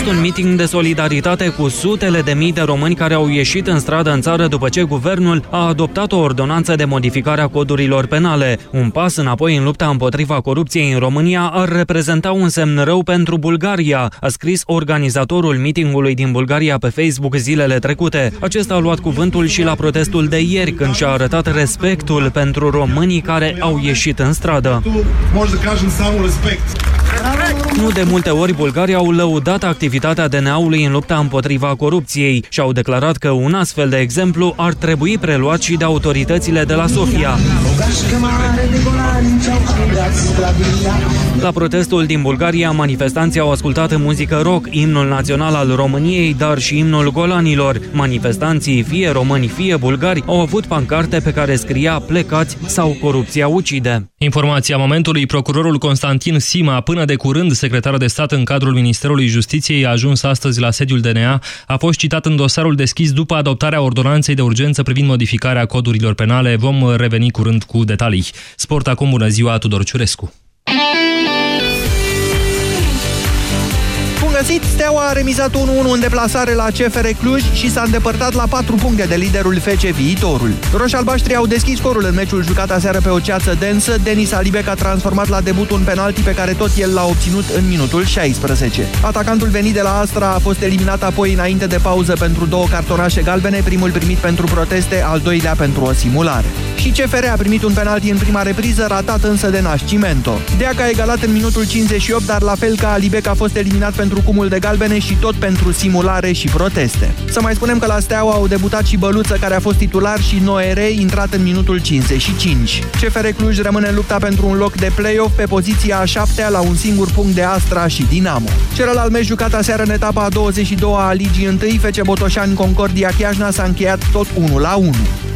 fost un meeting de solidaritate cu sutele de mii de români care au ieșit în stradă în țară după ce guvernul a adoptat o ordonanță de modificare a codurilor penale. Un pas înapoi în lupta împotriva corupției în România ar reprezenta un semn rău pentru Bulgaria, a scris organizatorul meetingului din Bulgaria pe Facebook zilele trecute. Acesta a luat cuvântul și la protestul de ieri, când și-a arătat respectul pentru românii care au ieșit în stradă. Nu de multe ori bulgarii au lăudat activitatea DNA-ului în lupta împotriva corupției și au declarat că un astfel de exemplu ar trebui preluat și de autoritățile de la Sofia. La protestul din Bulgaria, manifestanții au ascultat muzică rock, imnul național al României, dar și imnul golanilor. Manifestanții, fie români, fie bulgari, au avut pancarte pe care scria plecați sau corupția ucide. Informația momentului, procurorul Constantin Sima, până de curând secretar de stat în cadrul Ministerului Justiției, a ajuns astăzi la sediul DNA, a fost citat în dosarul deschis după adoptarea ordonanței de urgență privind modificarea codurilor penale. Vom reveni curând cu detalii. Sport acum, bună ziua, Tudor Ciurescu. Găsit, Steaua a remizat 1-1 în deplasare la CFR Cluj și s-a îndepărtat la 4 puncte de liderul FC Viitorul. Roșalbaștrii au deschis scorul în meciul jucat aseară pe o ceață densă. Denis Alibec a transformat la debut un penalti pe care tot el l-a obținut în minutul 16. Atacantul venit de la Astra a fost eliminat apoi înainte de pauză pentru două cartonașe galbene, primul primit pentru proteste, al doilea pentru o simulare. Și CFR a primit un penalti în prima repriză, ratat însă de Nascimento. Deac a egalat în minutul 58, dar la fel ca Alibec a fost eliminat pentru cumul de galbene și tot pentru simulare și proteste. Să mai spunem că la Steaua au debutat și Băluță, care a fost titular, și Noere, intrat în minutul 55. CFR Cluj rămâne în lupta pentru un loc de play-off pe poziția a șaptea la un singur punct de Astra și Dinamo. Celălalt meci jucat aseară în etapa a 22 a Ligii 1, FC Botoșani Concordia Chiajna s-a încheiat tot 1 la 1.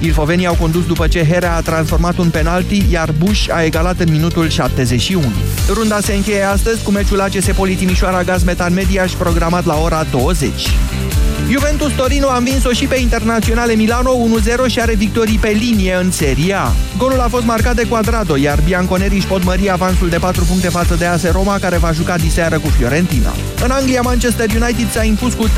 Ilfovenii au condus după ce Herea a transformat un penalti, iar Bush a egalat în minutul 71. Runda se încheie astăzi cu meciul ACS Poli Timișoara Gaz Metan Mediaș programat la ora 20. Juventus Torino a învins-o și pe Internaționale Milano 1-0 și are victorii pe linie în Serie A. Golul a fost marcat de Quadrado, iar Bianconeri își pot mări avansul de 4 puncte față de AS Roma, care va juca diseară cu Fiorentina. În Anglia, Manchester United s-a impus cu 3-0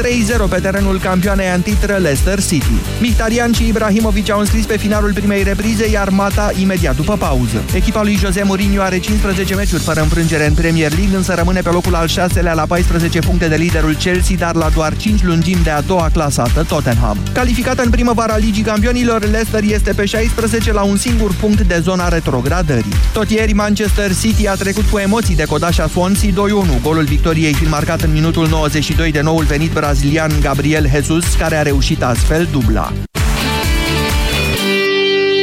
pe terenul campioanei antitră Leicester City. Mkhitaryan și Ibrahimovic au înscris pe finalul primei reprize, iar Mata imediat după pauză. Echipa lui Jose Mourinho are 15 meciuri fără înfrângere în Premier League, însă rămâne pe locul al șaselea la 14 puncte de liderul Chelsea, dar la doar 5 lungimi de a doua clasată, Tottenham. Calificată în primăvara Ligii Campionilor, Leicester este pe 16 la un singur punct de zona retrogradării. Tot ieri, Manchester City a trecut cu emoții de codașa Swansea 2-1, golul victoriei fiind marcat în minutul 92 de noul venit brazilian Gabriel Jesus, care a reușit astfel dubla.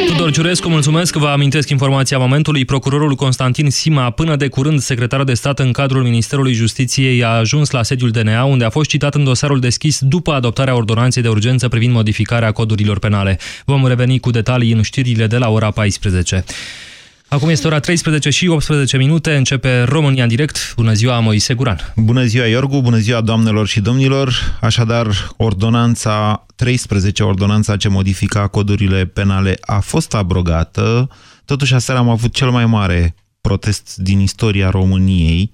Tudor Ciurescu, mulțumesc. Vă amintesc informația momentului. Procurorul Constantin Sima, până de curând secretar de stat în cadrul Ministerului Justiției, a ajuns la sediul DNA, unde a fost citat în dosarul deschis după adoptarea ordonanței de urgență privind modificarea codurilor penale. Vom reveni cu detalii în știrile de la ora 14. Acum este ora 13 și 18 minute, începe România în direct. Bună ziua, Moise Guran. Bună ziua, Iorgu, bună ziua, doamnelor și domnilor. Așadar, ordonanța 13, ordonanța ce modifica codurile penale, a fost abrogată. Totuși, aseară am avut cel mai mare protest din istoria României.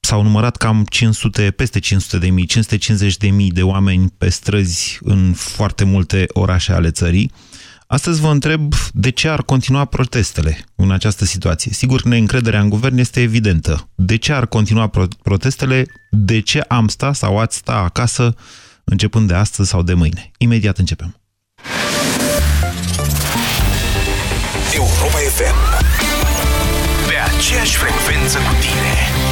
S-au numărat cam 500, peste 500 de mii, 550 de mii de oameni pe străzi în foarte multe orașe ale țării. Astăzi vă întreb de ce ar continua protestele în această situație. Sigur, neîncrederea în guvern este evidentă. De ce ar continua protestele? De ce am sta sau ați sta acasă începând de astăzi sau de mâine? Imediat începem. Europa FM Pe aceeași frecvență cu tine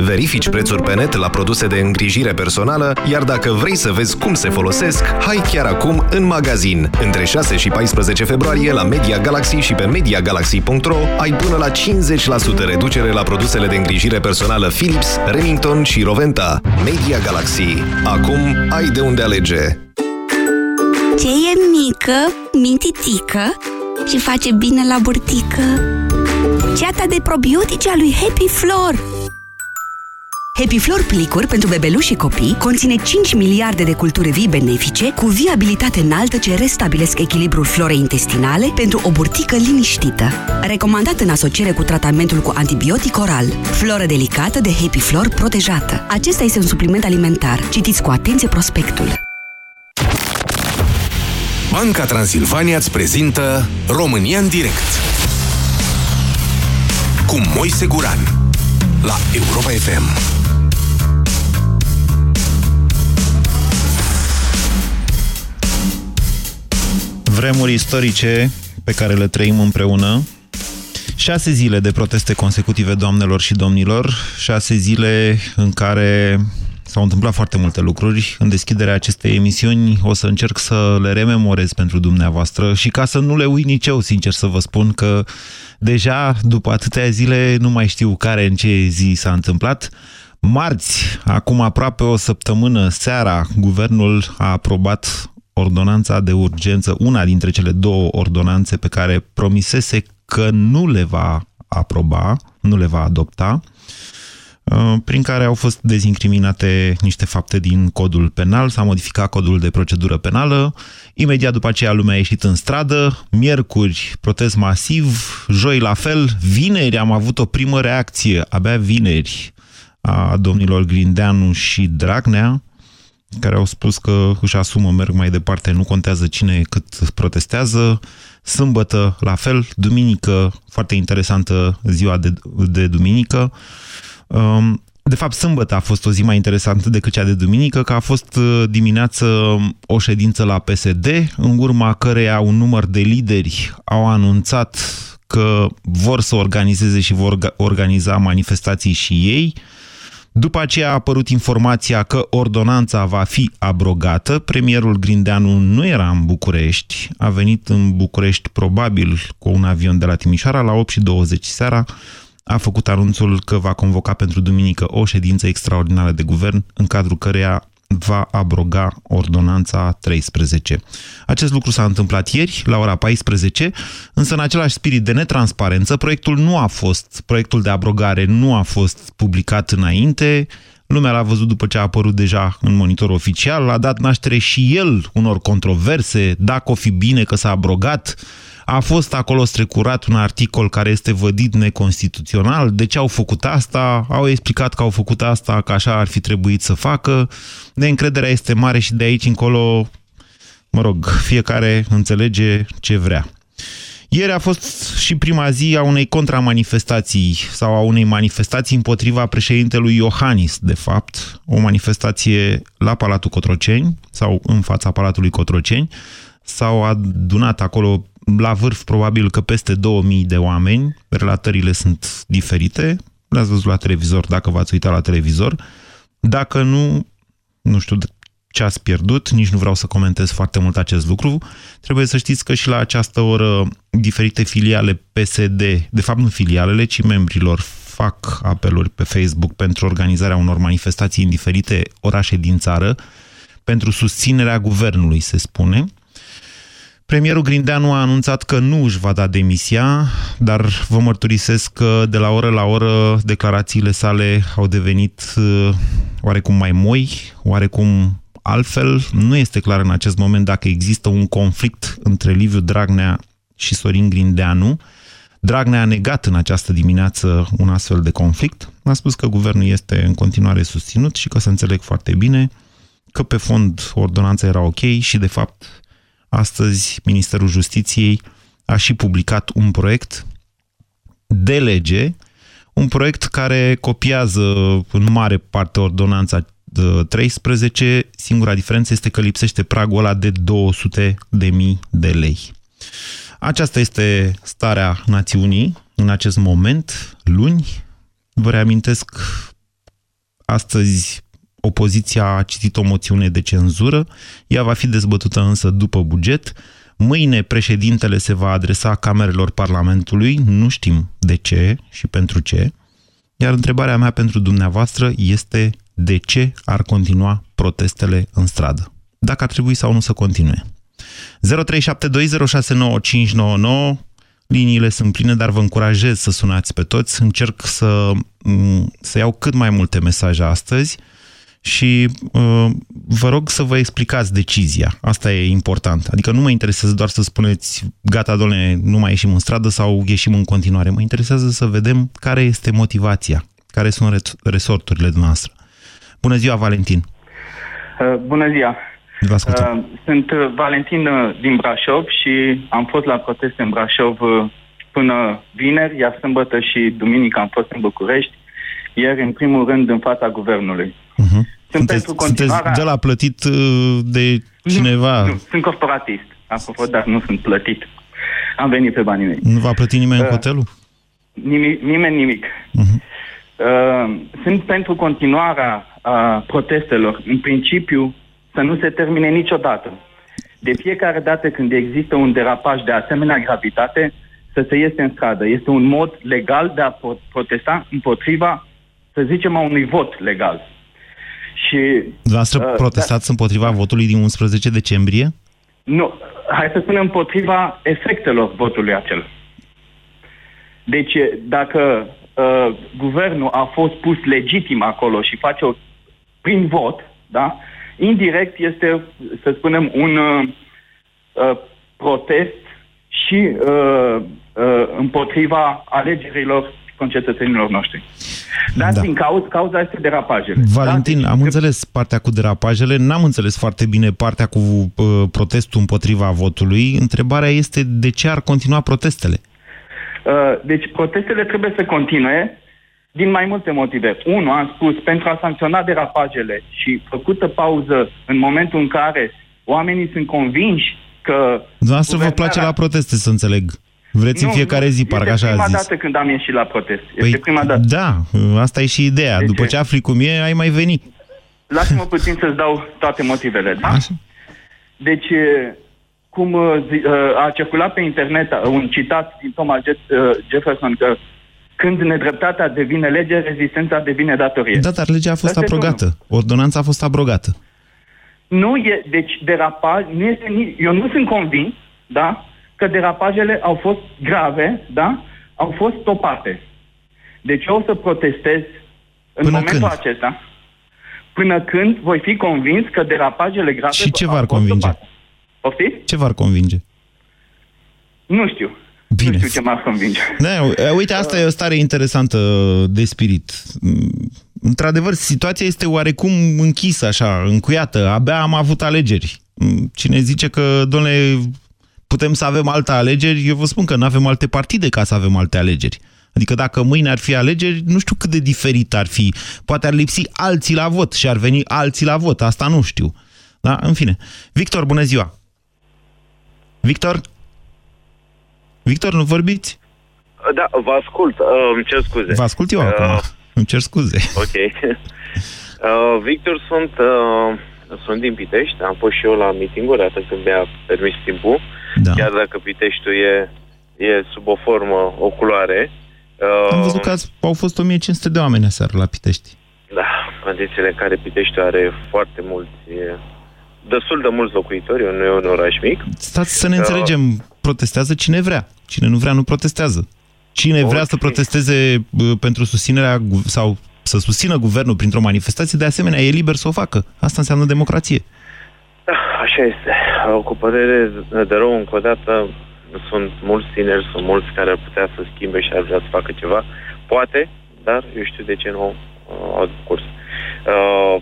Verifici prețuri pe net la produse de îngrijire personală, iar dacă vrei să vezi cum se folosesc, hai chiar acum în magazin. Între 6 și 14 februarie la Media Galaxy și pe MediaGalaxy.ro ai până la 50% reducere la produsele de îngrijire personală Philips, Remington și Roventa. Media Galaxy. Acum ai de unde alege. Ce e mică, mintitică și face bine la burtică? Ceata de probiotice a lui Happy Flor Happy Flor Plicuri pentru bebeluși și copii conține 5 miliarde de culturi vii benefice cu viabilitate înaltă ce restabilesc echilibrul florei intestinale pentru o burtică liniștită. Recomandat în asociere cu tratamentul cu antibiotic oral. Floră delicată de Happy Flor protejată. Acesta este un supliment alimentar. Citiți cu atenție prospectul. Banca Transilvania îți prezintă România în direct cu Moise Guran la Europa FM. Vremuri istorice pe care le trăim împreună. Șase zile de proteste consecutive, doamnelor și domnilor. Șase zile în care s-au întâmplat foarte multe lucruri. În deschiderea acestei emisiuni o să încerc să le rememorez pentru dumneavoastră și ca să nu le uit nici eu, sincer să vă spun că deja după atâtea zile nu mai știu care în ce zi s-a întâmplat. Marți, acum aproape o săptămână, seara, guvernul a aprobat ordonanța de urgență, una dintre cele două ordonanțe pe care promisese că nu le va aproba, nu le va adopta, uh, prin care au fost dezincriminate niște fapte din codul penal, s-a modificat codul de procedură penală, imediat după aceea lumea a ieșit în stradă, miercuri protest masiv, joi la fel, vineri am avut o primă reacție, abia vineri, a domnilor Grindeanu și Dragnea, care au spus că își asumă, merg mai departe, nu contează cine cât protestează. Sâmbătă, la fel, duminică, foarte interesantă ziua de, de duminică. Um, de fapt, sâmbătă a fost o zi mai interesantă decât cea de duminică, că a fost uh, dimineață o ședință la PSD, în urma căreia un număr de lideri au anunțat că vor să organizeze și vor organiza manifestații și ei, după aceea a apărut informația că ordonanța va fi abrogată. Premierul Grindeanu nu era în București, a venit în București probabil cu un avion de la Timișoara la 8 și 20 seara. A făcut anunțul că va convoca pentru duminică o ședință extraordinară de guvern, în cadrul căreia va abroga ordonanța 13. Acest lucru s-a întâmplat ieri, la ora 14, însă în același spirit de netransparență, proiectul nu a fost, proiectul de abrogare nu a fost publicat înainte, lumea l-a văzut după ce a apărut deja în monitor oficial, a dat naștere și el unor controverse, dacă o fi bine că s-a abrogat, a fost acolo strecurat un articol care este vădit neconstituțional. De ce au făcut asta? Au explicat că au făcut asta, că așa ar fi trebuit să facă. Neîncrederea este mare și de aici încolo, mă rog, fiecare înțelege ce vrea. Ieri a fost și prima zi a unei contramanifestații sau a unei manifestații împotriva președintelui Iohannis, de fapt, o manifestație la Palatul Cotroceni sau în fața Palatului Cotroceni. S-au adunat acolo la vârf probabil că peste 2000 de oameni, relatările sunt diferite, le-ați văzut la televizor dacă v-ați uitat la televizor. Dacă nu, nu știu ce ați pierdut, nici nu vreau să comentez foarte mult acest lucru. Trebuie să știți că și la această oră diferite filiale PSD, de fapt nu filialele, ci membrilor fac apeluri pe Facebook pentru organizarea unor manifestații în diferite orașe din țară, pentru susținerea guvernului, se spune. Premierul Grindeanu a anunțat că nu își va da demisia, dar vă mărturisesc că de la oră la oră declarațiile sale au devenit uh, oarecum mai moi, oarecum altfel. Nu este clar în acest moment dacă există un conflict între Liviu Dragnea și Sorin Grindeanu. Dragnea a negat în această dimineață un astfel de conflict. A spus că guvernul este în continuare susținut și că se înțeleg foarte bine, că pe fond ordonanța era ok și de fapt Astăzi, Ministerul Justiției a și publicat un proiect de lege, un proiect care copiază în mare parte ordonanța 13, singura diferență este că lipsește pragul ăla de 200 de mii de lei. Aceasta este starea națiunii în acest moment, luni. Vă reamintesc, astăzi opoziția a citit o moțiune de cenzură, ea va fi dezbătută însă după buget. Mâine președintele se va adresa camerelor Parlamentului, nu știm de ce și pentru ce, iar întrebarea mea pentru dumneavoastră este de ce ar continua protestele în stradă. Dacă ar trebui sau nu să continue. 0372069599 Liniile sunt pline, dar vă încurajez să sunați pe toți. Încerc să, să iau cât mai multe mesaje astăzi și uh, vă rog să vă explicați decizia. Asta e important. Adică nu mă interesează doar să spuneți gata, doamne, nu mai ieșim în stradă sau ieșim în continuare. Mă interesează să vedem care este motivația, care sunt resorturile noastre. Bună ziua, Valentin! Uh, bună ziua! Vă ascultăm. Uh, sunt uh, Valentin uh, din Brașov și am fost la proteste în Brașov uh, până vineri, iar sâmbătă și duminică am fost în București, ieri în primul rând în fața guvernului. Uh-huh. Sunt sunteți, pentru continuarea... sunteți de la plătit uh, de cineva? Nu, nu, sunt corporatist, apropo, dar nu sunt plătit. Am venit pe banii mei. Nu va plăti nimeni uh, în hotelul? Nimic, nimeni nimic. Uh-huh. Uh, sunt pentru continuarea uh, protestelor. În principiu, să nu se termine niciodată. De fiecare dată când există un derapaj de asemenea gravitate, să se iese în stradă. Este un mod legal de a protesta împotriva, să zicem, a unui vot legal. Și, Dumneavoastră uh, protestați da, împotriva votului din 11 decembrie? Nu, hai să spunem împotriva efectelor votului acel. Deci, dacă uh, guvernul a fost pus legitim acolo și face o prin vot, da? Indirect este, să spunem, un uh, uh, protest și uh, uh, împotriva alegerilor concetățenilor noștri. Dar da. din cauza, cauza este derapajele. Valentin, da? am înțeles partea cu derapajele, n-am înțeles foarte bine partea cu uh, protestul împotriva votului. Întrebarea este de ce ar continua protestele? Uh, deci protestele trebuie să continue din mai multe motive. Unu, am spus, pentru a sancționa derapajele și făcută pauză în momentul în care oamenii sunt convinși că... Dumneavoastră vă place la proteste, să înțeleg. Vreți nu, în fiecare zi, parcă așa a zis. prima dată când am ieșit la protest. Păi, este prima dată. Da, asta e și ideea. De După ce? ce afli cum e, ai mai venit. Lasă-mă puțin să-ți dau toate motivele, da? Așa. Deci, cum a circulat pe internet un citat din Thomas Jefferson că când nedreptatea devine lege, rezistența devine datorie. Da, dar legea a fost Asta abrogată. Ordonanța a fost abrogată. Nu e, deci derapaj, nu este, eu nu sunt convins, da, că derapajele au fost grave, da, au fost stopate. Deci eu o să protestez în până momentul când? acesta, până când voi fi convins că derapajele grave Și ce v-ar convinge? Poftiți? Ce v-ar convinge? Nu știu. Bine. Nu știu ce m-ar convinge. Da, uite, asta e o stare interesantă de spirit. Într-adevăr, situația este oarecum închisă, așa, încuiată. Abia am avut alegeri. Cine zice că, domnule, putem să avem alte alegeri, eu vă spun că nu avem alte partide ca să avem alte alegeri. Adică dacă mâine ar fi alegeri, nu știu cât de diferit ar fi. Poate ar lipsi alții la vot și ar veni alții la vot. Asta nu știu. Da? În fine. Victor, bună ziua! Victor? Victor, nu vorbiți? Da, vă ascult. Uh, îmi cer scuze. Vă ascult eu uh, acum. Îmi cer scuze. Ok. uh, Victor, sunt, uh, sunt din Pitești. Am fost și eu la mitinguri atât când mi-a permis timpul. Da. Chiar dacă Piteștiul e, e sub o formă, o culoare. Uh, Am văzut că azi, au fost 1500 de oameni aseară la Pitești. Da, condițiile în care Piteștiul are foarte mulți destul de mulți locuitori, nu e un oraș mic. Stați să ne uh, înțelegem, protestează cine vrea. Cine nu vrea, nu protestează. Cine okay. vrea să protesteze pentru susținerea sau să susțină guvernul printr-o manifestație, de asemenea, e liber să o facă. Asta înseamnă democrație. Da, așa este. Cu părere de rău, încă o dată, sunt mulți tineri, sunt mulți care ar putea să schimbe și ar vrea să facă ceva. Poate, dar eu știu de ce nu uh, au curs. Uh,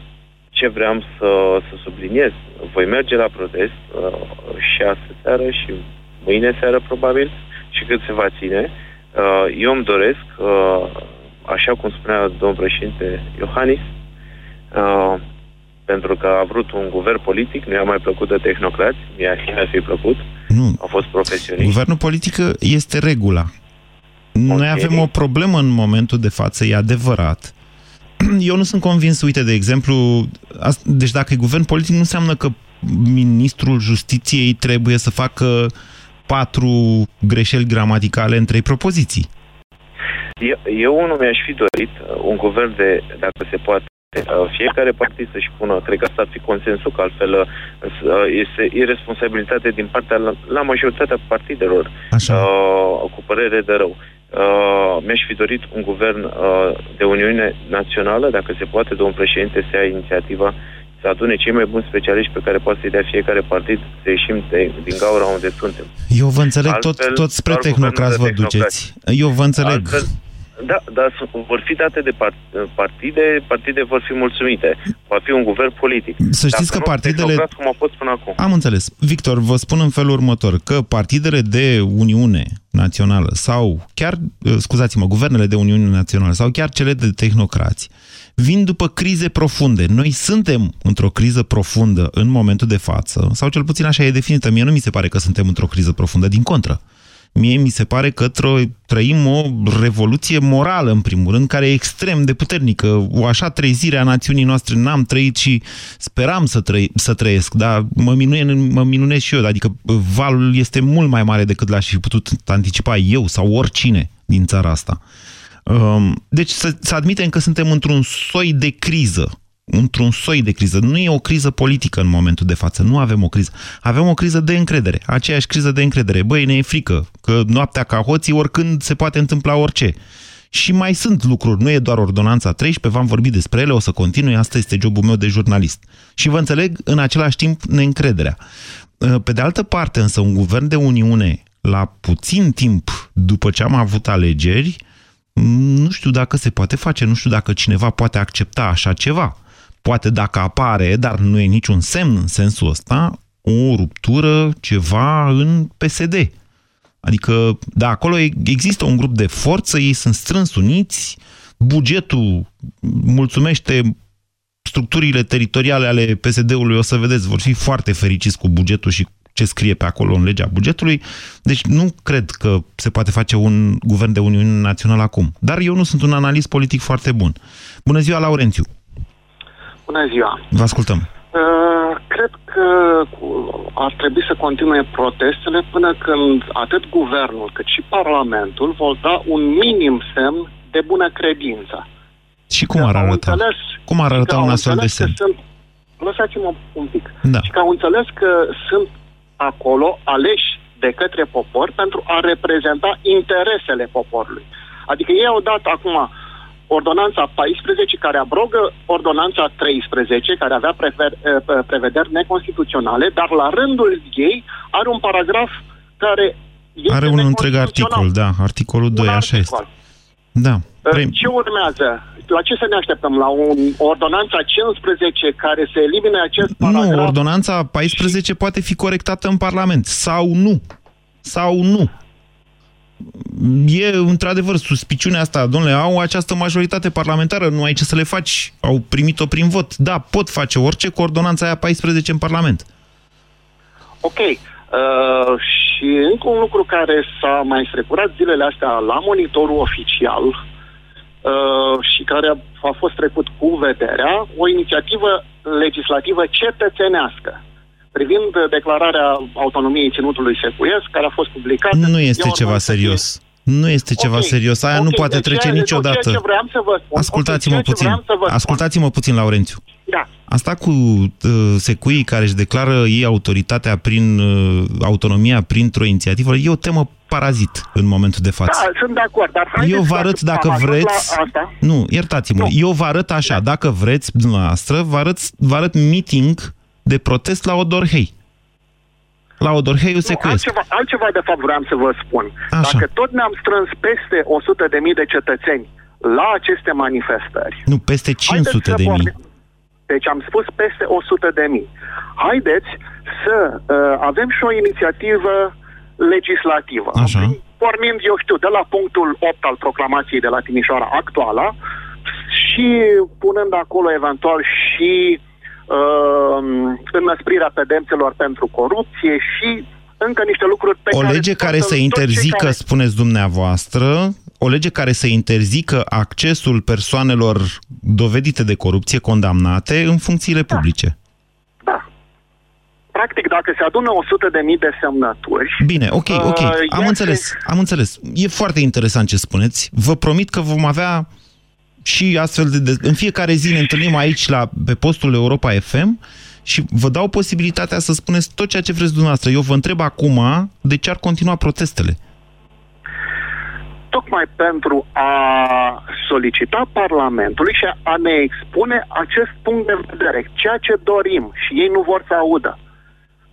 ce vreau să, să subliniez. Voi merge la protest uh, și astăzi seară și mâine seară probabil și cât se va ține. Uh, eu îmi doresc uh, așa cum spunea domnul președinte Iohannis, uh, pentru că a vrut un guvern politic, nu i-a mai plăcut de tehnocrați, mi-a, mi fi plăcut, Nu. au fost profesioniști. Guvernul politic este regula. Noi avem o problemă în momentul de față, e adevărat. Eu nu sunt convins, uite, de exemplu, as- deci dacă e guvern politic, nu înseamnă că ministrul justiției trebuie să facă patru greșeli gramaticale în trei propoziții. Eu, eu unul mi-aș fi dorit uh, un guvern de, dacă se poate, uh, fiecare partid să-și pună, cred că asta ar fi consensul, că altfel uh, s- uh, este irresponsabilitate din partea la, la majoritatea partidelor Așa. uh, cu părere de rău. Uh, mi-aș fi dorit un guvern uh, de Uniune Națională, dacă se poate, domnul președinte, să ia inițiativa să adune cei mai buni specialiști pe care poate să-i dea fiecare partid să ieșim de, din gaura unde suntem. Eu vă înțeleg, tot, Altfel, tot spre doar tehnocrați vă guvernul de duceți. Eu vă înțeleg. Altfel, da, dar sunt- vor fi date de part, partide, partide vor fi mulțumite. Va fi un guvern politic. Să știți Dacă că nu, partidele- tehnocrați cum au fost până acum. Am înțeles. Victor, vă spun în felul următor, că partidele de Uniune Națională sau chiar, uh, scuzați-mă, guvernele de Uniune Națională sau chiar cele de tehnocrați vin după crize profunde. Noi suntem într-o criză profundă în momentul de față, sau cel puțin așa e definită. Mie nu mi se pare că suntem într-o criză profundă, din contră. Mie mi se pare că tro- trăim o revoluție morală, în primul rând, care e extrem de puternică. O așa trezire a națiunii noastre n-am trăit și speram să, trăi, să trăiesc, dar mă, minune, mă minunez și eu. Adică valul este mult mai mare decât l-aș fi putut anticipa eu sau oricine din țara asta. Um, Deci să, să admitem că suntem într-un soi de criză. Într-un soi de criză. Nu e o criză politică în momentul de față. Nu avem o criză. Avem o criză de încredere. Aceeași criză de încredere. Băi, ne e frică că noaptea ca hoții oricând se poate întâmpla orice. Și mai sunt lucruri, nu e doar ordonanța 13, v-am vorbit despre ele, o să continui, asta este jobul meu de jurnalist. Și vă înțeleg în același timp neîncrederea. Pe de altă parte, însă, un guvern de Uniune, la puțin timp după ce am avut alegeri, nu știu dacă se poate face, nu știu dacă cineva poate accepta așa ceva. Poate dacă apare, dar nu e niciun semn în sensul ăsta, o ruptură, ceva în PSD. Adică, da, acolo e- există un grup de forță, ei sunt strâns uniți, bugetul mulțumește structurile teritoriale ale PSD-ului, o să vedeți, vor fi foarte fericiți cu bugetul și ce scrie pe acolo în legea bugetului. Deci nu cred că se poate face un guvern de Uniune Națională acum. Dar eu nu sunt un analist politic foarte bun. Bună ziua, Laurențiu! Bună ziua! Vă ascultăm. Uh, cred că cu- ar trebui să continue protestele până când atât guvernul cât și Parlamentul vor da un minim semn de bună credință. Și cum ar Au arăta? înțeles, Cum ar că arăta au un astfel de înțeles că semn? Sunt, lăsați-mă un pic. Da. Și că au înțeles că sunt acolo aleși de către popor pentru a reprezenta interesele poporului. Adică ei au dat acum ordonanța 14 care abrogă ordonanța 13 care avea prefer, eh, prevederi neconstituționale, dar la rândul ei are un paragraf care este Are un întreg neconstituțional. articol, da, articolul 2, așa este. Da. Uh, Ce urmează? La ce să ne așteptăm? La un, o ordonanța 15 care să elimine acest paragraf? Nu, ordonanța 14 poate fi corectată în Parlament. Sau nu. Sau nu. E, într-adevăr, suspiciunea asta, domnule, au această majoritate parlamentară, nu ai ce să le faci, au primit-o prin vot. Da, pot face orice cu ordonanța aia 14 în Parlament. Ok. Uh, și încă un lucru care s-a mai strecurat zilele astea la monitorul oficial uh, și care a fost trecut cu vederea, o inițiativă legislativă cetățenească privind declararea autonomiei ținutului secuiesc, care a fost publicată. Nu este E o ceva ordonanță serios. Nu este ceva Ok, serios. Aia ok, nu poate deci trece ceea- niciodată. ceea ce vreau să vă spun- Ascultați-mă ok, ceea ce puțin. vreau să vă spun. Ascultați-mă puțin, Laurențiu. Da. Asta cu uh, secuii care își declară ei autoritatea prin uh, autonomia printr-o inițiativă, e o temă parazit în momentul de față. Da, sunt de acord, dar haideți Eu vă să- arăt dacă am ajuns vreți... La asta. Nu, iertați-mă. Eu vă arăt așa, dacă vreți, dumneavoastră, vă arăt, vă arăt meeting de protest la Odorhei. La Odorheiu Nu, secuiesc. altceva, altceva, de fapt, vreau să vă spun. Așa. Dacă tot ne-am strâns peste 100.000 de cetățeni la aceste manifestări, Nu, peste 500 de mii. Deci am spus peste 100 de mii. Haideți să uh, avem și o inițiativă legislativă. Așa. Prin pornind, eu știu, de la punctul 8 al proclamației de la Timișoara actuală și punând acolo eventual și uh, înăsprirea pedepselor pentru corupție și încă niște lucruri pe o care... lege care să interzică, care... spuneți dumneavoastră, o lege care să interzică accesul persoanelor dovedite de corupție condamnate în funcțiile da. publice. Da. Practic, dacă se adună 100 de mii de semnături... Bine, ok, ok, uh, am este... înțeles, am înțeles. E foarte interesant ce spuneți. Vă promit că vom avea și astfel de... de în fiecare zi ne întâlnim aici la, pe postul Europa FM și vă dau posibilitatea să spuneți tot ceea ce vreți dumneavoastră. Eu vă întreb acum de ce ar continua protestele. Tocmai pentru a solicita Parlamentului și a ne expune acest punct de vedere, ceea ce dorim și ei nu vor să audă.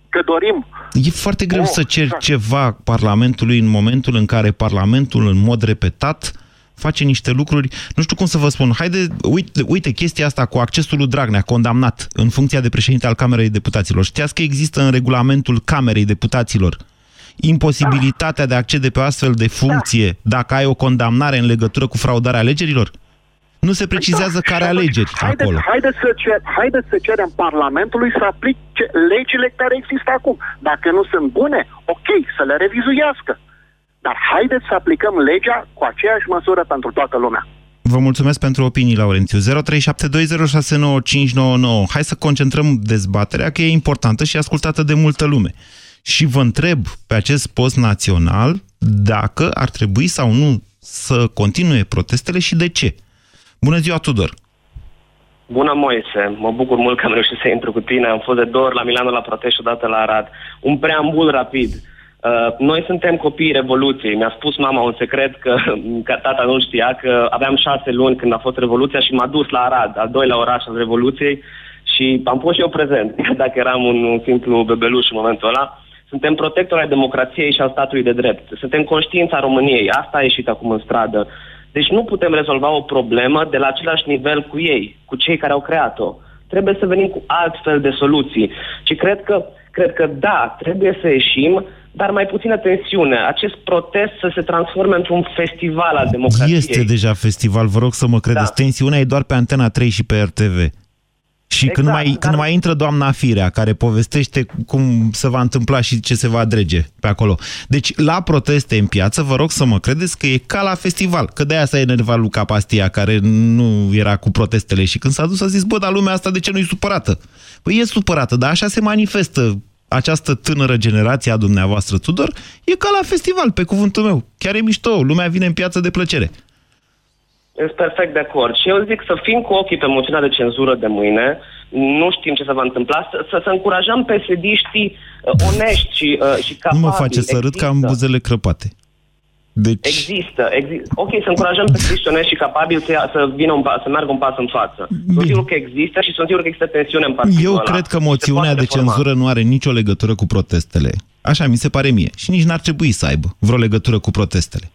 Că dorim E foarte greu oh, să cer da. ceva Parlamentului în momentul în care Parlamentul, în mod repetat, face niște lucruri, nu știu cum să vă spun, haide, uite, uite chestia asta cu accesul lui Dragnea, condamnat în funcția de președinte al Camerei Deputaților. Știați că există în regulamentul Camerei Deputaților imposibilitatea de a accede pe o astfel de funcție dacă ai o condamnare în legătură cu fraudarea alegerilor? Nu se precizează care alegeri haideți, acolo. Haideți să, cer, haideți să cerem Parlamentului să aplice legile care există acum. Dacă nu sunt bune, ok, să le revizuiască. Dar haideți să aplicăm legea cu aceeași măsură pentru toată lumea. Vă mulțumesc pentru opinii, Laurențiu. 0372069599. Hai să concentrăm dezbaterea, că e importantă și ascultată de multă lume. Și vă întreb pe acest post național dacă ar trebui sau nu să continue protestele și de ce. Bună ziua, Tudor! Bună, Moise! Mă bucur mult că am reușit să intru cu tine. Am fost de două ori la Milano la protest și odată la Arad. Un preambul rapid. Uh, noi suntem copiii Revoluției. Mi-a spus mama un secret că, că tata nu știa că aveam șase luni când a fost Revoluția și m-a dus la Arad, al doilea oraș al Revoluției și am fost și eu prezent, dacă eram un, un simplu bebeluș în momentul ăla. Suntem protectori ai democrației și al statului de drept. Suntem conștiința României. Asta a ieșit acum în stradă. Deci nu putem rezolva o problemă de la același nivel cu ei, cu cei care au creat-o. Trebuie să venim cu altfel de soluții. Și cred că, cred că da, trebuie să ieșim, dar mai puțină tensiune. Acest protest să se transforme într-un festival al democrației. Este deja festival, vă rog să mă credeți. Da. Tensiunea e doar pe Antena 3 și pe RTV. Și exact, când, mai, dar... când mai intră doamna Firea, care povestește cum se va întâmpla și ce se va drege pe acolo. Deci, la proteste în piață, vă rog să mă credeți că e ca la festival. Că de-aia s-a enervat Luca Pastia, care nu era cu protestele. Și când s-a dus, a zis, bă, dar lumea asta de ce nu-i supărată? Păi e supărată, dar așa se manifestă această tânără generație a dumneavoastră, Tudor, e ca la festival, pe cuvântul meu. Chiar e mișto, lumea vine în piață de plăcere. Sunt perfect de acord. Și eu zic să fim cu ochii pe moțiunea de cenzură de mâine, nu știm ce se va întâmpla, să, să, să încurajăm pe sediștii uh, onești și, uh, și capabili. Nu mă face să râd că am buzele crăpate. Deci... Există, există. Ok, să încurajăm pe sediștii onești și capabili să, să, vină un pas, să meargă un pas în față. Bine. Sunt sigur că există și sunt sigur că există tensiune în partidul Eu ăla. cred că moțiunea de cenzură nu are nicio legătură cu protestele. Așa mi se pare mie. Și nici n-ar trebui să aibă vreo legătură cu protestele.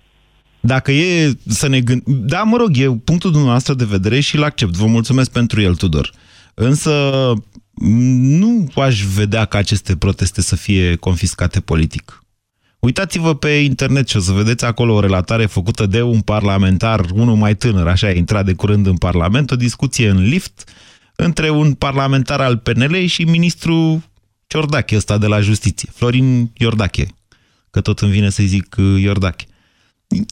Dacă e să ne gândim... Da, mă rog, e punctul dumneavoastră de vedere și îl accept. Vă mulțumesc pentru el, Tudor. Însă nu aș vedea ca aceste proteste să fie confiscate politic. Uitați-vă pe internet și o să vedeți acolo o relatare făcută de un parlamentar, unul mai tânăr, așa a intrat de curând în Parlament, o discuție în lift între un parlamentar al PNL și ministrul Ciordache, ăsta de la Justiție, Florin Iordache, că tot îmi vine să-i zic Iordache.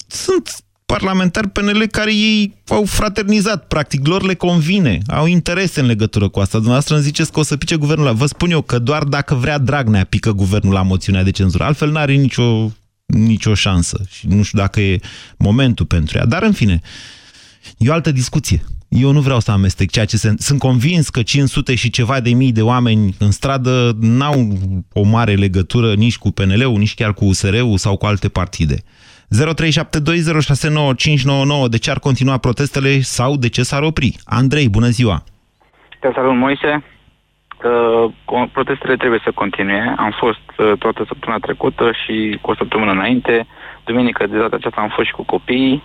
Sunt parlamentari PNL care ei au fraternizat, practic, lor le convine, au interese în legătură cu asta. Dumneavoastră îmi ziceți că o să pice guvernul la... Vă spun eu că doar dacă vrea Dragnea pică guvernul la moțiunea de cenzură, altfel n-are nicio, nicio șansă și nu știu dacă e momentul pentru ea. Dar, în fine, e o altă discuție. Eu nu vreau să amestec ceea ce se... Sunt convins că 500 și ceva de mii de oameni în stradă n-au o mare legătură nici cu PNL-ul, nici chiar cu USR-ul sau cu alte partide. 0372069599 de ce ar continua protestele sau de ce s-ar opri. Andrei, bună ziua! Te salut, Moise! Uh, protestele trebuie să continue. Am fost uh, toată săptămâna trecută și cu o săptămână înainte. Duminică de data aceasta am fost și cu copiii,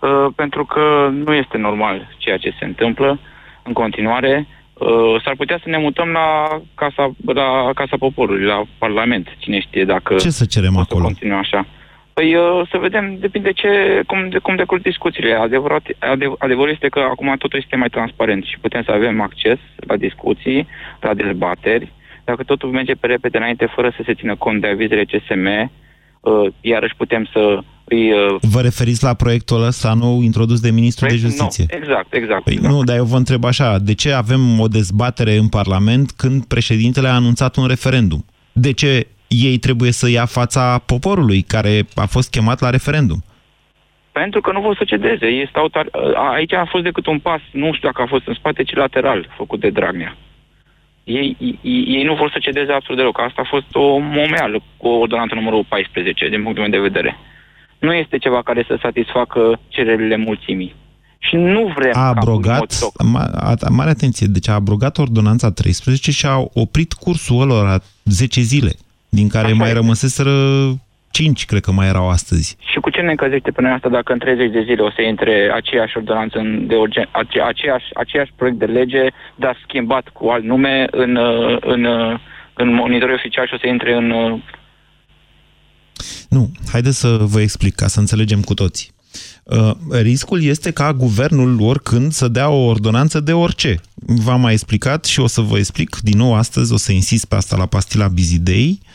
uh, pentru că nu este normal ceea ce se întâmplă în continuare. Uh, s-ar putea să ne mutăm la Casa, la casa Poporului, la Parlament. Cine știe dacă Ce să cerem acolo? Să continuă așa. Păi uh, să vedem, depinde ce, cum, de cum decurs discuțiile. Adevărat, adev, adevărul este că acum totul este mai transparent și putem să avem acces la discuții, la dezbateri. Dacă totul merge pe repede înainte, fără să se țină cont de avizele CSM, uh, iarăși putem să îi... Uh... Vă referiți la proiectul ăsta nou introdus de Ministrul Proiect, de Justiție? Nu, exact, exact. Păi exact. nu, dar eu vă întreb așa, de ce avem o dezbatere în Parlament când președintele a anunțat un referendum? De ce ei trebuie să ia fața poporului care a fost chemat la referendum? Pentru că nu vor să cedeze. Ei stau tar... Aici a fost decât un pas, nu știu dacă a fost în spate, ci lateral, făcut de Dragnea. Ei, ei, ei nu vor să cedeze absolut deloc. Asta a fost o momeală cu ordonanța numărul 14, din punctul meu de vedere. Nu este ceva care să satisfacă cererile mulțimii. Și nu vrem... A abrogat, ma, a, mare atenție, deci a abrogat ordonanța 13 și a oprit cursul ălora 10 zile, din care Așa mai este. rămăseseră 5, cred că mai erau astăzi. Și cu ce ne încălzește până asta dacă în 30 de zile o să intre aceeași ordonanță de urgen, ace, aceeași, aceeași proiect de lege, dar schimbat cu alt nume în, în, în monitorii oficial și o să intre în... Nu, haideți să vă explic ca să înțelegem cu toții. Uh, riscul este ca guvernul oricând să dea o ordonanță de orice. V-am mai explicat și o să vă explic din nou astăzi, o să insist pe asta la pastila Bizidei, uh,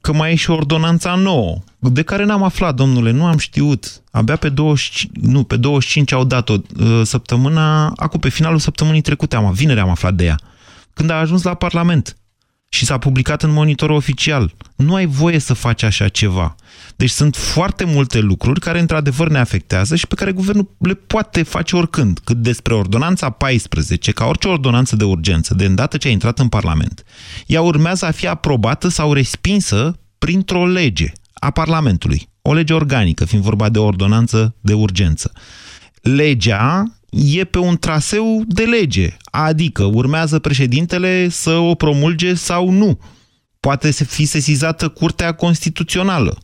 că mai e și ordonanța nouă, de care n-am aflat, domnule, nu am știut. Abia pe 25, nu, pe 25 au dat-o uh, săptămâna, acum pe finalul săptămânii trecute, am, vineri am aflat de ea, când a ajuns la Parlament și s-a publicat în monitorul oficial. Nu ai voie să faci așa ceva. Deci sunt foarte multe lucruri care într-adevăr ne afectează și pe care guvernul le poate face oricând. Cât despre ordonanța 14, ca orice ordonanță de urgență, de îndată ce a intrat în Parlament, ea urmează a fi aprobată sau respinsă printr-o lege a Parlamentului. O lege organică, fiind vorba de o ordonanță de urgență. Legea e pe un traseu de lege, adică urmează președintele să o promulge sau nu. Poate fi sesizată Curtea Constituțională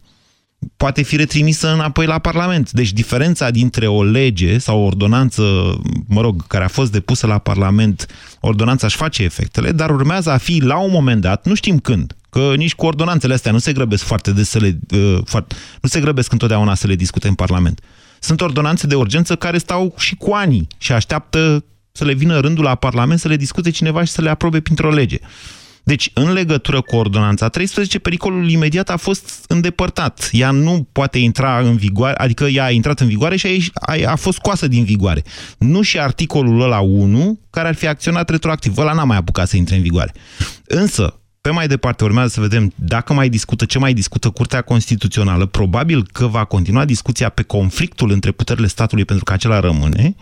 poate fi retrimisă înapoi la Parlament. Deci diferența dintre o lege sau o ordonanță, mă rog, care a fost depusă la Parlament, ordonanța își face efectele, dar urmează a fi la un moment dat, nu știm când, că nici cu ordonanțele astea nu se grăbesc foarte des să le, uh, foarte, nu se grăbesc întotdeauna să le discute în Parlament. Sunt ordonanțe de urgență care stau și cu ani și așteaptă să le vină rândul la Parlament să le discute cineva și să le aprobe printr-o lege. Deci, în legătură cu ordonanța 13, pericolul imediat a fost îndepărtat. Ea nu poate intra în vigoare, adică ea a intrat în vigoare și a, a, a fost scoasă din vigoare. Nu și articolul ăla 1, care ar fi acționat retroactiv. Ăla n-a mai apucat să intre în vigoare. Însă, pe mai departe urmează să vedem dacă mai discută, ce mai discută Curtea Constituțională. Probabil că va continua discuția pe conflictul între puterile statului pentru că acela rămâne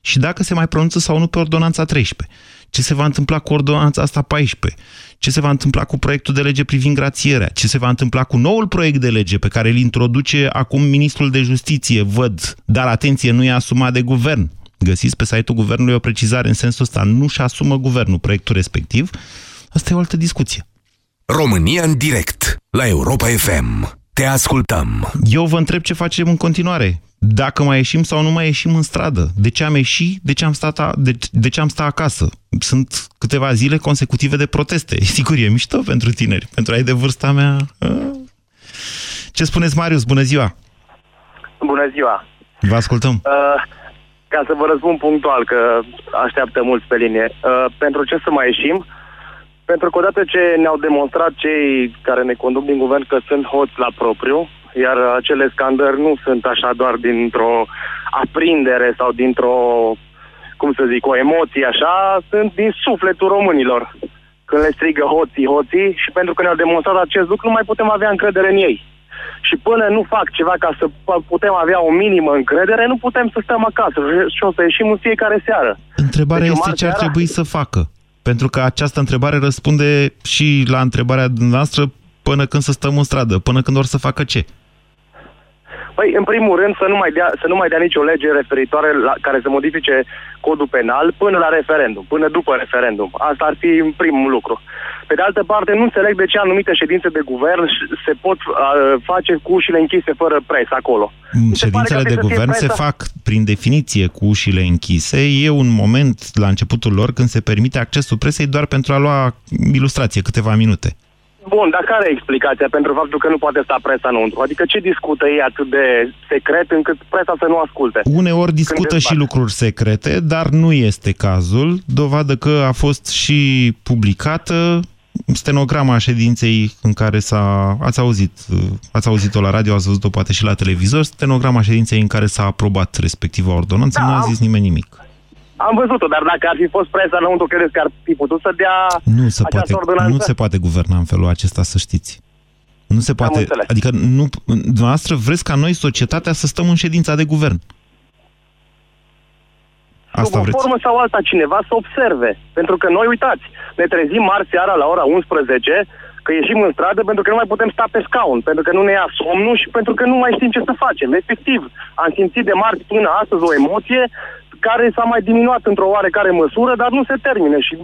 și dacă se mai pronunță sau nu pe ordonanța 13. Ce se va întâmpla cu ordonanța asta 14? Ce se va întâmpla cu proiectul de lege privind grațierea? Ce se va întâmpla cu noul proiect de lege pe care îl introduce acum Ministrul de Justiție, văd, dar atenție, nu e asumat de guvern. Găsiți pe site-ul guvernului o precizare în sensul ăsta. Nu-și asumă guvernul proiectul respectiv. Asta e o altă discuție. România în direct, la Europa FM. Te ascultăm. Eu vă întreb ce facem în continuare. Dacă mai ieșim sau nu mai ieșim în stradă. De ce am ieșit? De ce am stat, a... de, de ce am stat acasă? Sunt câteva zile consecutive de proteste. Sigur, e mișto pentru tineri. Pentru ai de vârsta mea... Ce spuneți, Marius? Bună ziua! Bună ziua! Vă ascultăm. Uh, ca să vă răspund punctual, că așteaptă mulți pe linie. Uh, pentru ce să mai ieșim? Pentru că odată ce ne-au demonstrat cei care ne conduc din guvern că sunt hoți la propriu, iar acele scandări nu sunt așa doar dintr-o aprindere sau dintr-o, cum să zic, o emoție așa, sunt din sufletul românilor. Când le strigă hoții, hoții și pentru că ne-au demonstrat acest lucru, nu mai putem avea încredere în ei. Și până nu fac ceva ca să putem avea o minimă încredere, nu putem să stăm acasă și o să ieșim în fiecare seară. Întrebarea deci, este ce ar trebui să facă. Pentru că această întrebare răspunde și la întrebarea noastră până când să stăm în stradă, până când or să facă ce? Păi, în primul rând, să nu mai dea, să nu mai dea nicio lege referitoare la care să modifice codul penal până la referendum, până după referendum. Asta ar fi primul lucru. Pe de altă parte, nu înțeleg de ce anumite ședințe de guvern se pot uh, face cu ușile închise fără presă acolo. Ședințele de guvern se fac, prin definiție, cu ușile închise. E un moment, la începutul lor, când se permite accesul presei doar pentru a lua ilustrație, câteva minute. Bun, dar care e explicația pentru faptul că nu poate sta presa înăuntru? Adică ce discută ei atât de secret încât presa să nu asculte? Uneori discută și lucruri secrete, dar nu este cazul. Dovadă că a fost și publicată stenograma ședinței în care s-a... Ați auzit, ați auzit-o la radio, ați văzut-o poate și la televizor, stenograma ședinței în care s-a aprobat respectiva ordonanță, da, nu a zis nimeni nimic. Am văzut-o, dar dacă ar fi fost presa înăuntru, credeți că ar fi putut să dea nu se această poate, ordonanță? Nu se poate guverna în felul acesta, să știți. Nu se poate. Adică, nu, dumneavoastră vreți ca noi, societatea, să stăm în ședința de guvern. Asta Sub o vreți. formă sau alta cineva să observe. Pentru că noi, uitați, ne trezim marți seara la ora 11 că ieșim în stradă pentru că nu mai putem sta pe scaun, pentru că nu ne ia somnul și pentru că nu mai știm ce să facem. Efectiv, am simțit de marți până astăzi o emoție care s-a mai diminuat într-o oarecare măsură, dar nu se termine și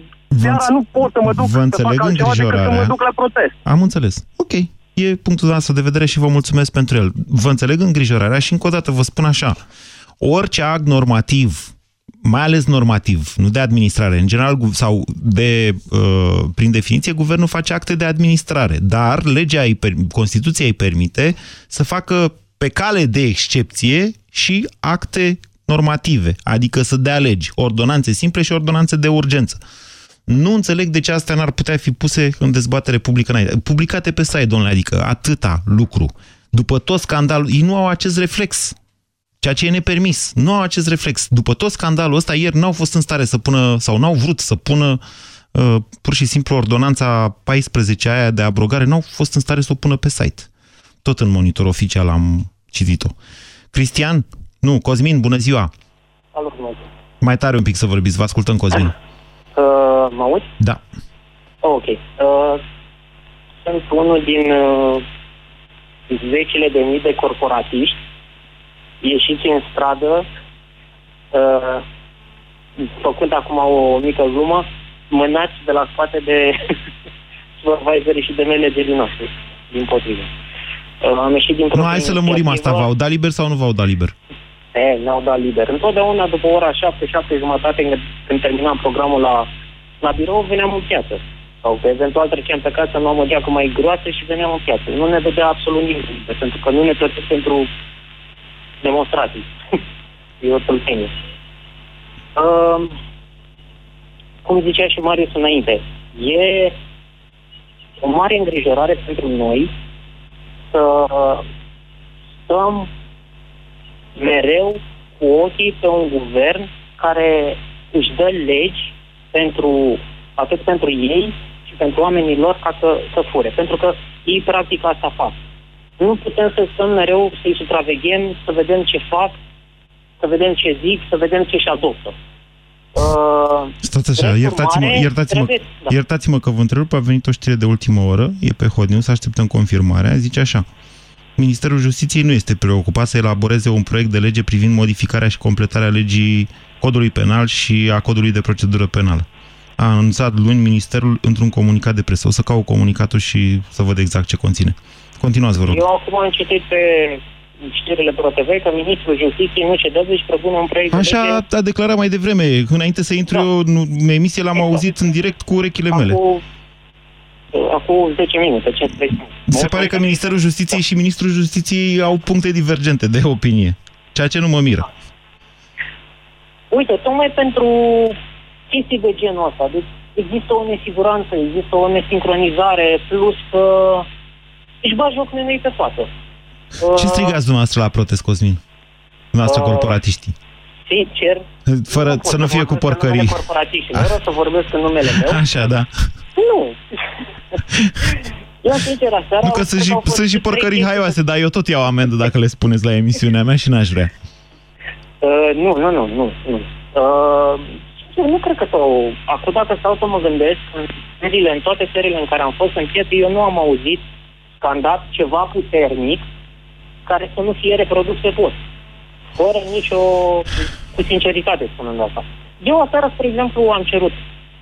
seara nu pot să mă duc vă să fac înțeleg altceva decât să mă îngrijorarea. duc la protest. Am înțeles. Ok. E punctul nostru de vedere și vă mulțumesc pentru el. Vă înțeleg îngrijorarea și încă o dată vă spun așa. Orice act normativ, mai ales normativ, nu de administrare, în general, gu- sau de, uh, prin definiție, guvernul face acte de administrare, dar legea, îi per- Constituția îi permite să facă pe cale de excepție și acte normative, adică să dea legi, ordonanțe simple și ordonanțe de urgență. Nu înțeleg de ce astea n-ar putea fi puse în dezbatere publică înainte. Publicate pe site, domnule, adică atâta lucru. După tot scandalul, ei nu au acest reflex. Ceea ce e nepermis. Nu au acest reflex. După tot scandalul ăsta, ieri n-au fost în stare să pună, sau n-au vrut să pună uh, pur și simplu ordonanța 14 aia de abrogare, n-au fost în stare să o pună pe site. Tot în monitor oficial am citit-o. Cristian? Nu, Cosmin, bună ziua! Salut, Moise. Mai tare un pic să vorbiți, vă ascultăm, Cosmin. Uh, mă auzi? Da. Oh, ok. Uh, sunt unul din uh, zecile de mii de corporatiști ieșiți în stradă, uh, făcând acum o mică glumă, mânați de la spate de supervisorii și de managerii noștri, din potrivă. Uh, am ieșit din Nu, hai să lămurim asta. V-au dat liber sau nu v-au dat liber? E, ne-au dat liber. Întotdeauna după ora 7, 7 jumătate, când, când terminam programul la, la birou, veneam în piață. Sau că eventual treceam pe casă, luam o geacă mai groasă și veneam în piață. Nu ne dădea absolut nimic, liber, pentru că nu ne plătesc pentru demonstrații. e o tâlpenie. Uh, cum zicea și Marius înainte, e o mare îngrijorare pentru noi să stăm mereu cu ochii pe un guvern care își dă legi pentru, atât pentru ei și pentru oamenii lor ca să, să fure. Pentru că ei practic asta fac. Nu putem să stăm mereu să-i supraveghem, să vedem ce fac, să vedem ce zic, să vedem ce-și adoptă. Uh, Stați așa, drept iertați-mă, urmare, iertați-mă, trebuie- da. iertați-mă că vă întrerup, a venit o știre de ultimă oră, e pe Hot News, așteptăm confirmarea, zice așa. Ministerul Justiției nu este preocupat să elaboreze un proiect de lege privind modificarea și completarea legii codului penal și a codului de procedură penală. A anunțat luni Ministerul într-un comunicat de presă. O să caut comunicatul și să văd exact ce conține. Continuați, vă rog. Eu acum am citit pe știrile ProTV că ministrul justiției nu cedează și propune un proiect de lege Așa a declarat mai devreme. Înainte să intru eu în emisie, l-am auzit în direct cu urechile mele. acum, acum 10 minute, 15 minute. Se pare că Ministerul Justiției și Ministrul Justiției au puncte divergente de opinie, ceea ce nu mă miră. Uite, tocmai pentru chestii de genul ăsta, deci există o nesiguranță, există o nesincronizare, plus că își bagi joc nenei pe față. Ce strigați dumneavoastră la protest, Cosmin? Dumneavoastră Uh, corporatiștii. Sincer, Fără pot să nu fie cu vorbesc în porcării. numele corporatiștilor, o să vorbesc în numele meu. Așa, da. Nu. Eu, sincer, aseară... Nu că sunt și, sunt și porcării haioase, dar eu tot iau amendă dacă le spuneți la emisiunea mea și n-aș vrea. Uh, nu, nu, nu, nu. nu. Uh, eu nu cred că s-au... Acum dacă stau să mă gândesc, în seriile, în toate seriile în care am fost în piață, eu nu am auzit scandat ceva puternic care să nu fie reprodus pe post. Fără nicio... cu sinceritate spunând asta. Eu aseară, spre exemplu, am cerut,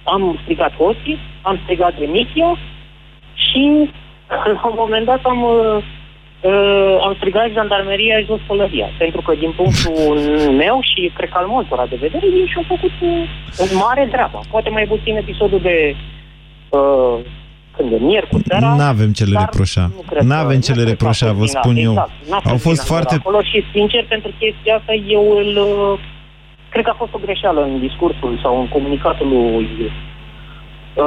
am strigat hoții, am strigat demisia și la un moment dat am, uh, uh, am strigat jandarmeria jos pălăria. Pentru că din punctul meu și cred că al multora de vedere, ei și-au făcut uh, în mare treaba. Poate mai puțin episodul de uh, când e miercuri seara. Nu avem ce le dar reproșa. nu cred Nu că- avem ce nu le cred că a reproșa, fost vă vina- spun eu. exact, n-a Au fost vina foarte... lor Acolo și, sincer, pentru chestia asta, eu îl... uh, Cred că a fost o greșeală în discursul sau în comunicatul lui uh,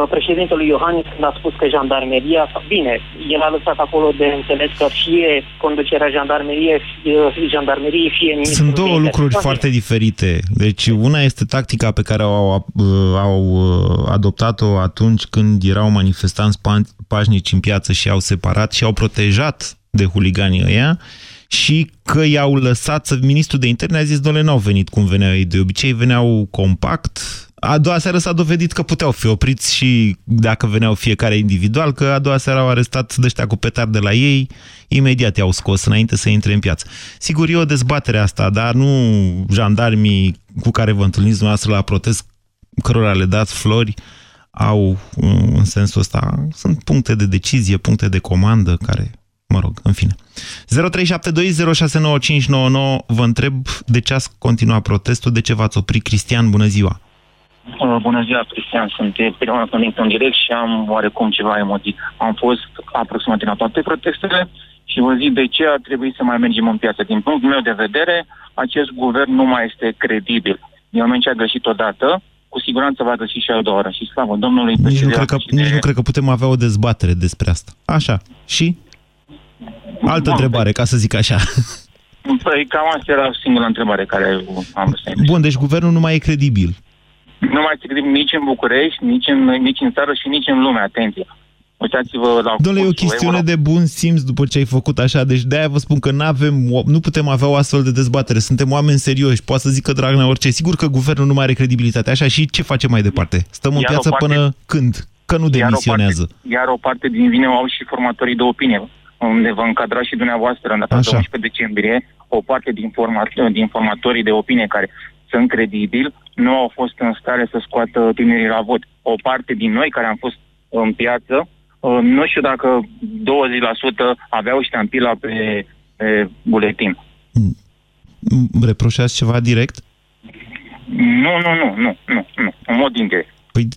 președintelui Iohannis când a spus că jandarmeria, bine, el a lăsat acolo de înțeles că fie conducerea jandarmeriei, fie, jandarmeriei, fie ministrul Sunt două de interne. lucruri Toate- foarte diferite. Deci una este tactica pe care au, uh, au uh, adoptat-o atunci când erau manifestanți pa- pașnici în piață și au separat și au protejat de huliganii ăia și că i-au lăsat să... Ministrul de interne a zis, doamne, n-au venit cum veneau ei de obicei, veneau compact. A doua seară s-a dovedit că puteau fi opriți și dacă veneau fiecare individual, că a doua seară au arestat de ăștia cu petar de la ei, imediat i-au scos înainte să intre în piață. Sigur, e o dezbatere asta, dar nu jandarmii cu care vă întâlniți dumneavoastră la protest, cărora le dați flori, au uh, în sensul ăsta. Sunt puncte de decizie, puncte de comandă care, mă rog, în fine. 0372069599 vă întreb de ce ați continuat protestul, de ce v-ați oprit. Cristian, bună ziua! Uh, Bună ziua, Cristian. Sunt e prima dată când intru în direct și am oarecum ceva emoții. Am fost aproximativ la toate protestele și vă zic de ce ar trebui să mai mergem în piață. Din punctul meu de vedere, acest guvern nu mai este credibil. Din moment ce a greșit odată, cu siguranță va greși și a doua oră. Și slavă Domnului Nici nu, pe cred că, nici nu cred că putem avea o dezbatere despre asta. Așa. Și? Altă întrebare, ca să zic așa. Păi cam asta era singura întrebare care am vrut să Bun, deci guvernul nu mai e credibil. Nu mai este credibil nici în București, nici în, nici în țară și nici în lume. Atenție! Uitați-vă la... Domnule, e o cursul chestiune euro. de bun simț după ce ai făcut așa, deci de-aia vă spun că n-avem, nu putem avea o astfel de dezbatere. Suntem oameni serioși, poate să zică Dragnea orice. Sigur că guvernul nu mai are credibilitate. Așa, și ce facem mai departe? Stăm în Iar o piață parte- până când? Că nu Iar o demisionează. parte, iar o parte din vine au și formatorii de opinie, unde vă încadrați și dumneavoastră în data de Așa. 11 decembrie, o parte din, formaț- din formatorii de opinie care sunt credibili, nu au fost în stare să scoată tinerii la vot. O parte din noi care am fost în piață, uh, nu știu dacă 20% aveau ștampila pe, pe buletin. Îmi Reproșați ceva direct? Nu, nu, nu, nu, nu, nu, în mod indirect. Păi...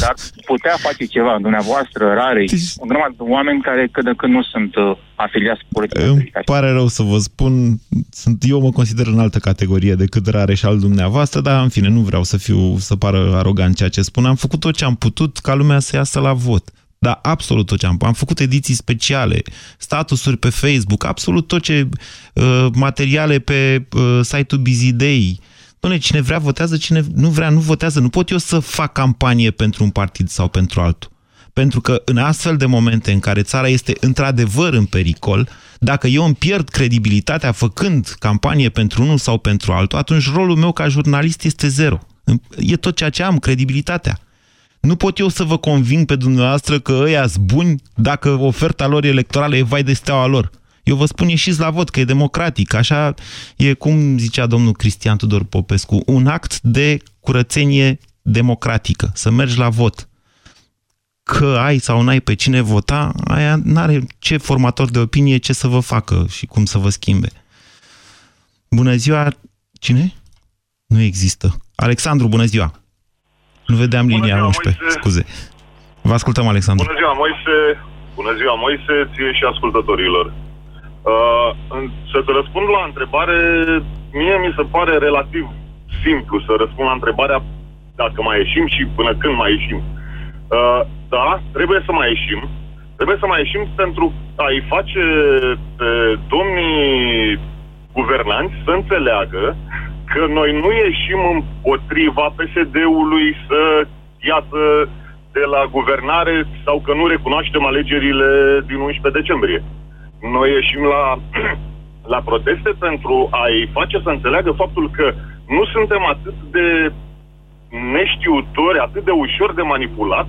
Dar putea face ceva, dumneavoastră, rare, o grămadă de oameni care cât de când nu sunt uh, afiliați politic. Îmi pare rău să vă spun, sunt, eu mă consider în altă categorie decât rare și al dumneavoastră, dar în fine, nu vreau să fiu, să pară arogant ceea ce spun. Am făcut tot ce am putut ca lumea să iasă la vot. Da, absolut tot ce am Am făcut ediții speciale, statusuri pe Facebook, absolut tot ce uh, materiale pe uh, site-ul Busy Day. Doamne, cine vrea votează, cine nu vrea nu votează. Nu pot eu să fac campanie pentru un partid sau pentru altul. Pentru că în astfel de momente în care țara este într-adevăr în pericol, dacă eu îmi pierd credibilitatea făcând campanie pentru unul sau pentru altul, atunci rolul meu ca jurnalist este zero. E tot ceea ce am, credibilitatea. Nu pot eu să vă conving pe dumneavoastră că ăia sunt buni dacă oferta lor electorală e vai de steaua lor. Eu vă spun ieșiți la vot, că e democratic. Așa e cum zicea domnul Cristian Tudor Popescu, un act de curățenie democratică, să mergi la vot. Că ai sau n-ai pe cine vota, aia n-are ce formator de opinie ce să vă facă și cum să vă schimbe. Bună ziua! Cine? Nu există. Alexandru, bună ziua! Nu vedeam Bună linia ziua, 11, Moise. scuze. Vă ascultăm, Alexandru. Bună ziua, Moise! Bună ziua, Moise, ție și ascultătorilor. Uh, în- să-ți răspund la întrebare, mie mi se pare relativ simplu să răspund la întrebarea dacă mai ieșim și până când mai ieșim. Uh, da, trebuie să mai ieșim. Trebuie să mai ieșim pentru a-i face pe domnii guvernanți să înțeleagă că noi nu ieșim împotriva PSD-ului să iasă de la guvernare sau că nu recunoaștem alegerile din 11 decembrie. Noi ieșim la, la proteste pentru a-i face să înțeleagă faptul că nu suntem atât de neștiutori, atât de ușor de manipulat,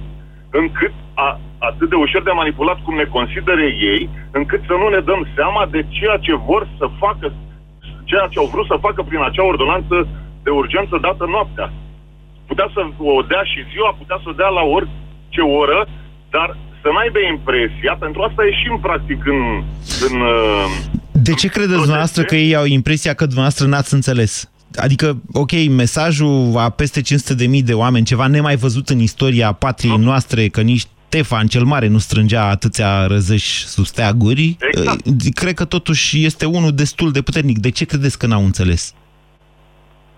încât a, atât de ușor de manipulat cum ne consideră ei, încât să nu ne dăm seama de ceea ce vor să facă, ceea ce au vrut să facă prin acea ordonanță de urgență dată noaptea. Putea să o dea și ziua, putea să o dea la orice oră, dar să n-aibă impresia, pentru asta ieșim practic în... în uh, De ce credeți dumneavoastră că ei au impresia că dumneavoastră n-ați înțeles? Adică, ok, mesajul a peste 500.000 de oameni, ceva nemai văzut în istoria patriei noastre, că nici Ștefan cel Mare nu strângea atâția răzăși sub steaguri, exact. cred că totuși este unul destul de puternic. De ce credeți că n-au înțeles?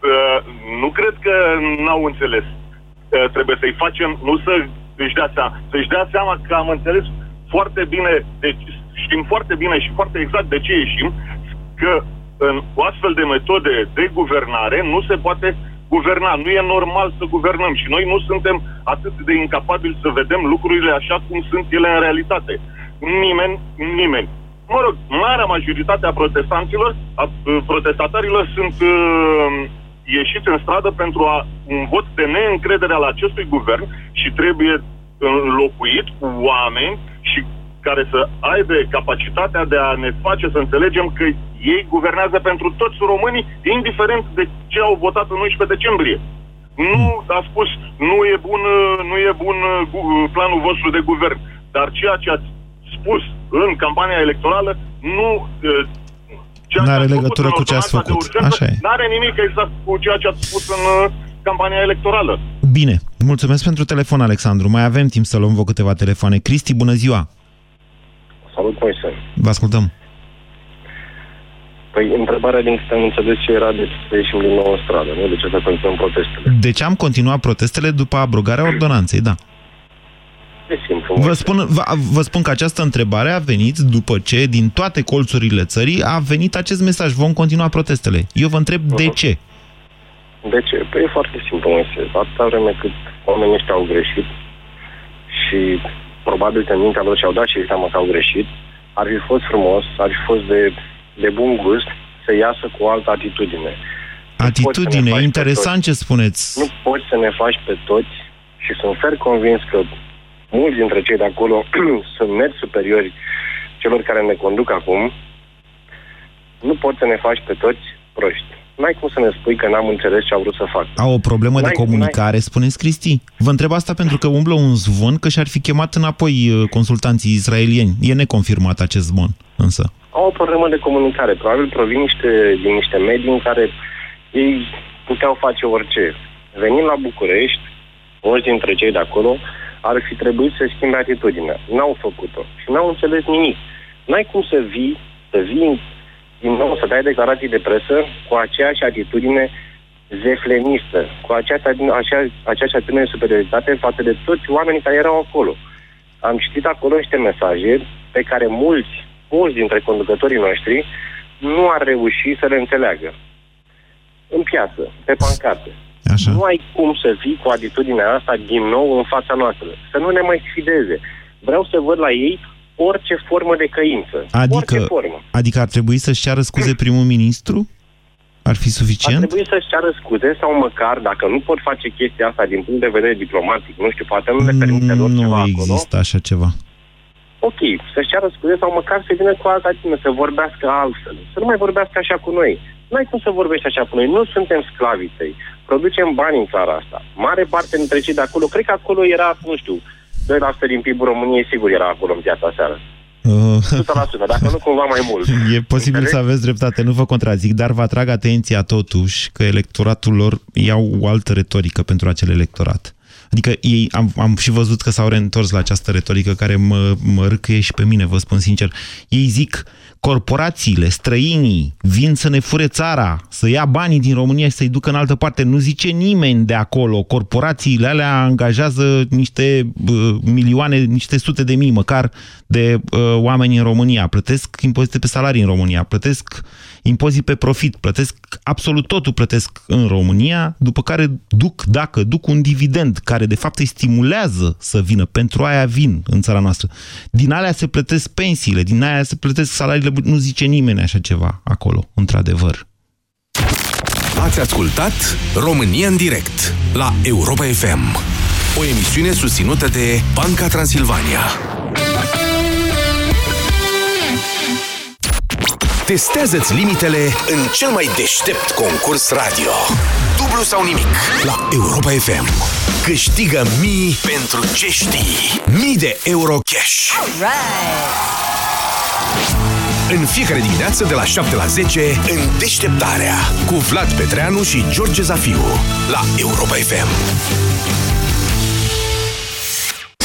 Uh, nu cred că n-au înțeles. Uh, trebuie să-i facem, nu să își dea seama, să-și dea seama că am înțeles foarte bine, deci știm foarte bine și foarte exact de ce ieșim, că în o astfel de metode de guvernare nu se poate guverna. Nu e normal să guvernăm și noi nu suntem atât de incapabili să vedem lucrurile așa cum sunt ele în realitate. Nimeni, nimeni. Mă rog, marea majoritate a protestanților, a protestatarilor sunt uh, ieșiți în stradă pentru a un vot de neîncredere al acestui guvern și trebuie înlocuit cu oameni și care să aibă capacitatea de a ne face să înțelegem că ei guvernează pentru toți românii, indiferent de ce au votat în 11 decembrie. Nu a spus, nu e bun, nu e bun uh, planul vostru de guvern, dar ceea ce ați spus în campania electorală nu nu are legătură cu ce ați făcut. Așa e. Nu are nimic exact cu ceea ce ați spus în uh, campania electorală. Bine, mulțumesc pentru telefon, Alexandru. Mai avem timp să luăm vă câteva telefoane. Cristi, bună ziua! Salut, Moise. Vă ascultăm. Păi, întrebarea din câte am înțeles ce era de să ieșim din nou în stradă, nu? De ce să continuăm protestele? De ce am continuat protestele după abrogarea ordonanței, da. E simplu. Vă spun, vă, vă spun că această întrebare a venit după ce din toate colțurile țării a venit acest mesaj. Vom continua protestele. Eu vă întreb uh -huh. de mhm. ce? De ce? Păi e foarte simplu, Moise. Atâta vreme cât oamenii ăștia au greșit și probabil că în mintea lor și-au dat și seama că au greșit, ar fi fost frumos, ar fi fost de, de bun gust să iasă cu o altă atitudine. Atitudine, interesant ce spuneți. Nu poți să ne faci pe toți și sunt fer convins că mulți dintre cei de acolo sunt mergi superiori celor care ne conduc acum, nu poți să ne faci pe toți proști n-ai cum să ne spui că n-am înțeles ce au vrut să fac. Au o problemă de comunicare, spuneți Cristi? Vă întreb asta pentru că umblă un zvon că și-ar fi chemat înapoi uh, consultanții israelieni. E neconfirmat acest zvon, însă. Au o problemă de comunicare. Probabil provin niște, din niște medii în care ei puteau face orice. Venind la București, mulți dintre cei de acolo ar fi trebuit să schimbe atitudinea. N-au făcut-o și n-au înțeles nimic. N-ai cum să vii, să vii din nou să dai declarații de presă cu aceeași atitudine zeflenistă, cu aceeași, acea, aceeași atitudine de superioritate față de toți oamenii care erau acolo. Am citit acolo niște mesaje pe care mulți, mulți dintre conducătorii noștri nu ar reuși să le înțeleagă. În piață, pe pancarte. Așa. Nu ai cum să vii cu atitudinea asta din nou în fața noastră. Să nu ne mai sfideze. Vreau să văd la ei orice formă de căință. Adică, orice formă. adică ar trebui să-și ceară scuze primul ministru? Ar fi suficient? Ar trebui să-și ceară scuze sau măcar, dacă nu pot face chestia asta din punct de vedere diplomatic, nu știu, poate nu le permite lor nu ceva acolo. Nu există așa ceva. Ok, să-și ceară scuze sau măcar să vină cu alta tine, să vorbească altfel. Să nu mai vorbească așa cu noi. Nu ai cum să vorbești așa cu noi. Nu suntem sclavii tăi. Producem bani în țara asta. Mare parte dintre cei de acolo, cred că acolo era, nu știu, 2% din PIB-ul României sigur era acolo în piața seară. Uh, 100%, dacă nu cumva mai mult. E posibil Înțeleg? să aveți dreptate, nu vă contrazic, dar vă atrag atenția totuși că electoratul lor iau o altă retorică pentru acel electorat. Adică ei, am, am și văzut că s-au reîntors la această retorică care mă, mă râcăie și pe mine, vă spun sincer. Ei zic, corporațiile, străinii vin să ne fure țara, să ia banii din România și să-i ducă în altă parte. Nu zice nimeni de acolo. Corporațiile alea angajează niște uh, milioane, niște sute de mii măcar de uh, oameni în România. Plătesc impozite pe salarii în România, plătesc impozit pe profit, plătesc absolut totul plătesc în România, după care duc, dacă duc un dividend care de fapt îi stimulează să vină, pentru aia vin în țara noastră. Din alea se plătesc pensiile, din aia se plătesc salariile, nu zice nimeni așa ceva acolo, într-adevăr. Ați ascultat România în direct la Europa FM, o emisiune susținută de Banca Transilvania. Testează-ți limitele în cel mai deștept concurs radio. Dublu sau nimic la Europa FM. Câștigă mii pentru ce știi. Mii de euro cash. În fiecare dimineață de la 7 la 10 în deșteptarea cu Vlad Petreanu și George Zafiu la Europa FM.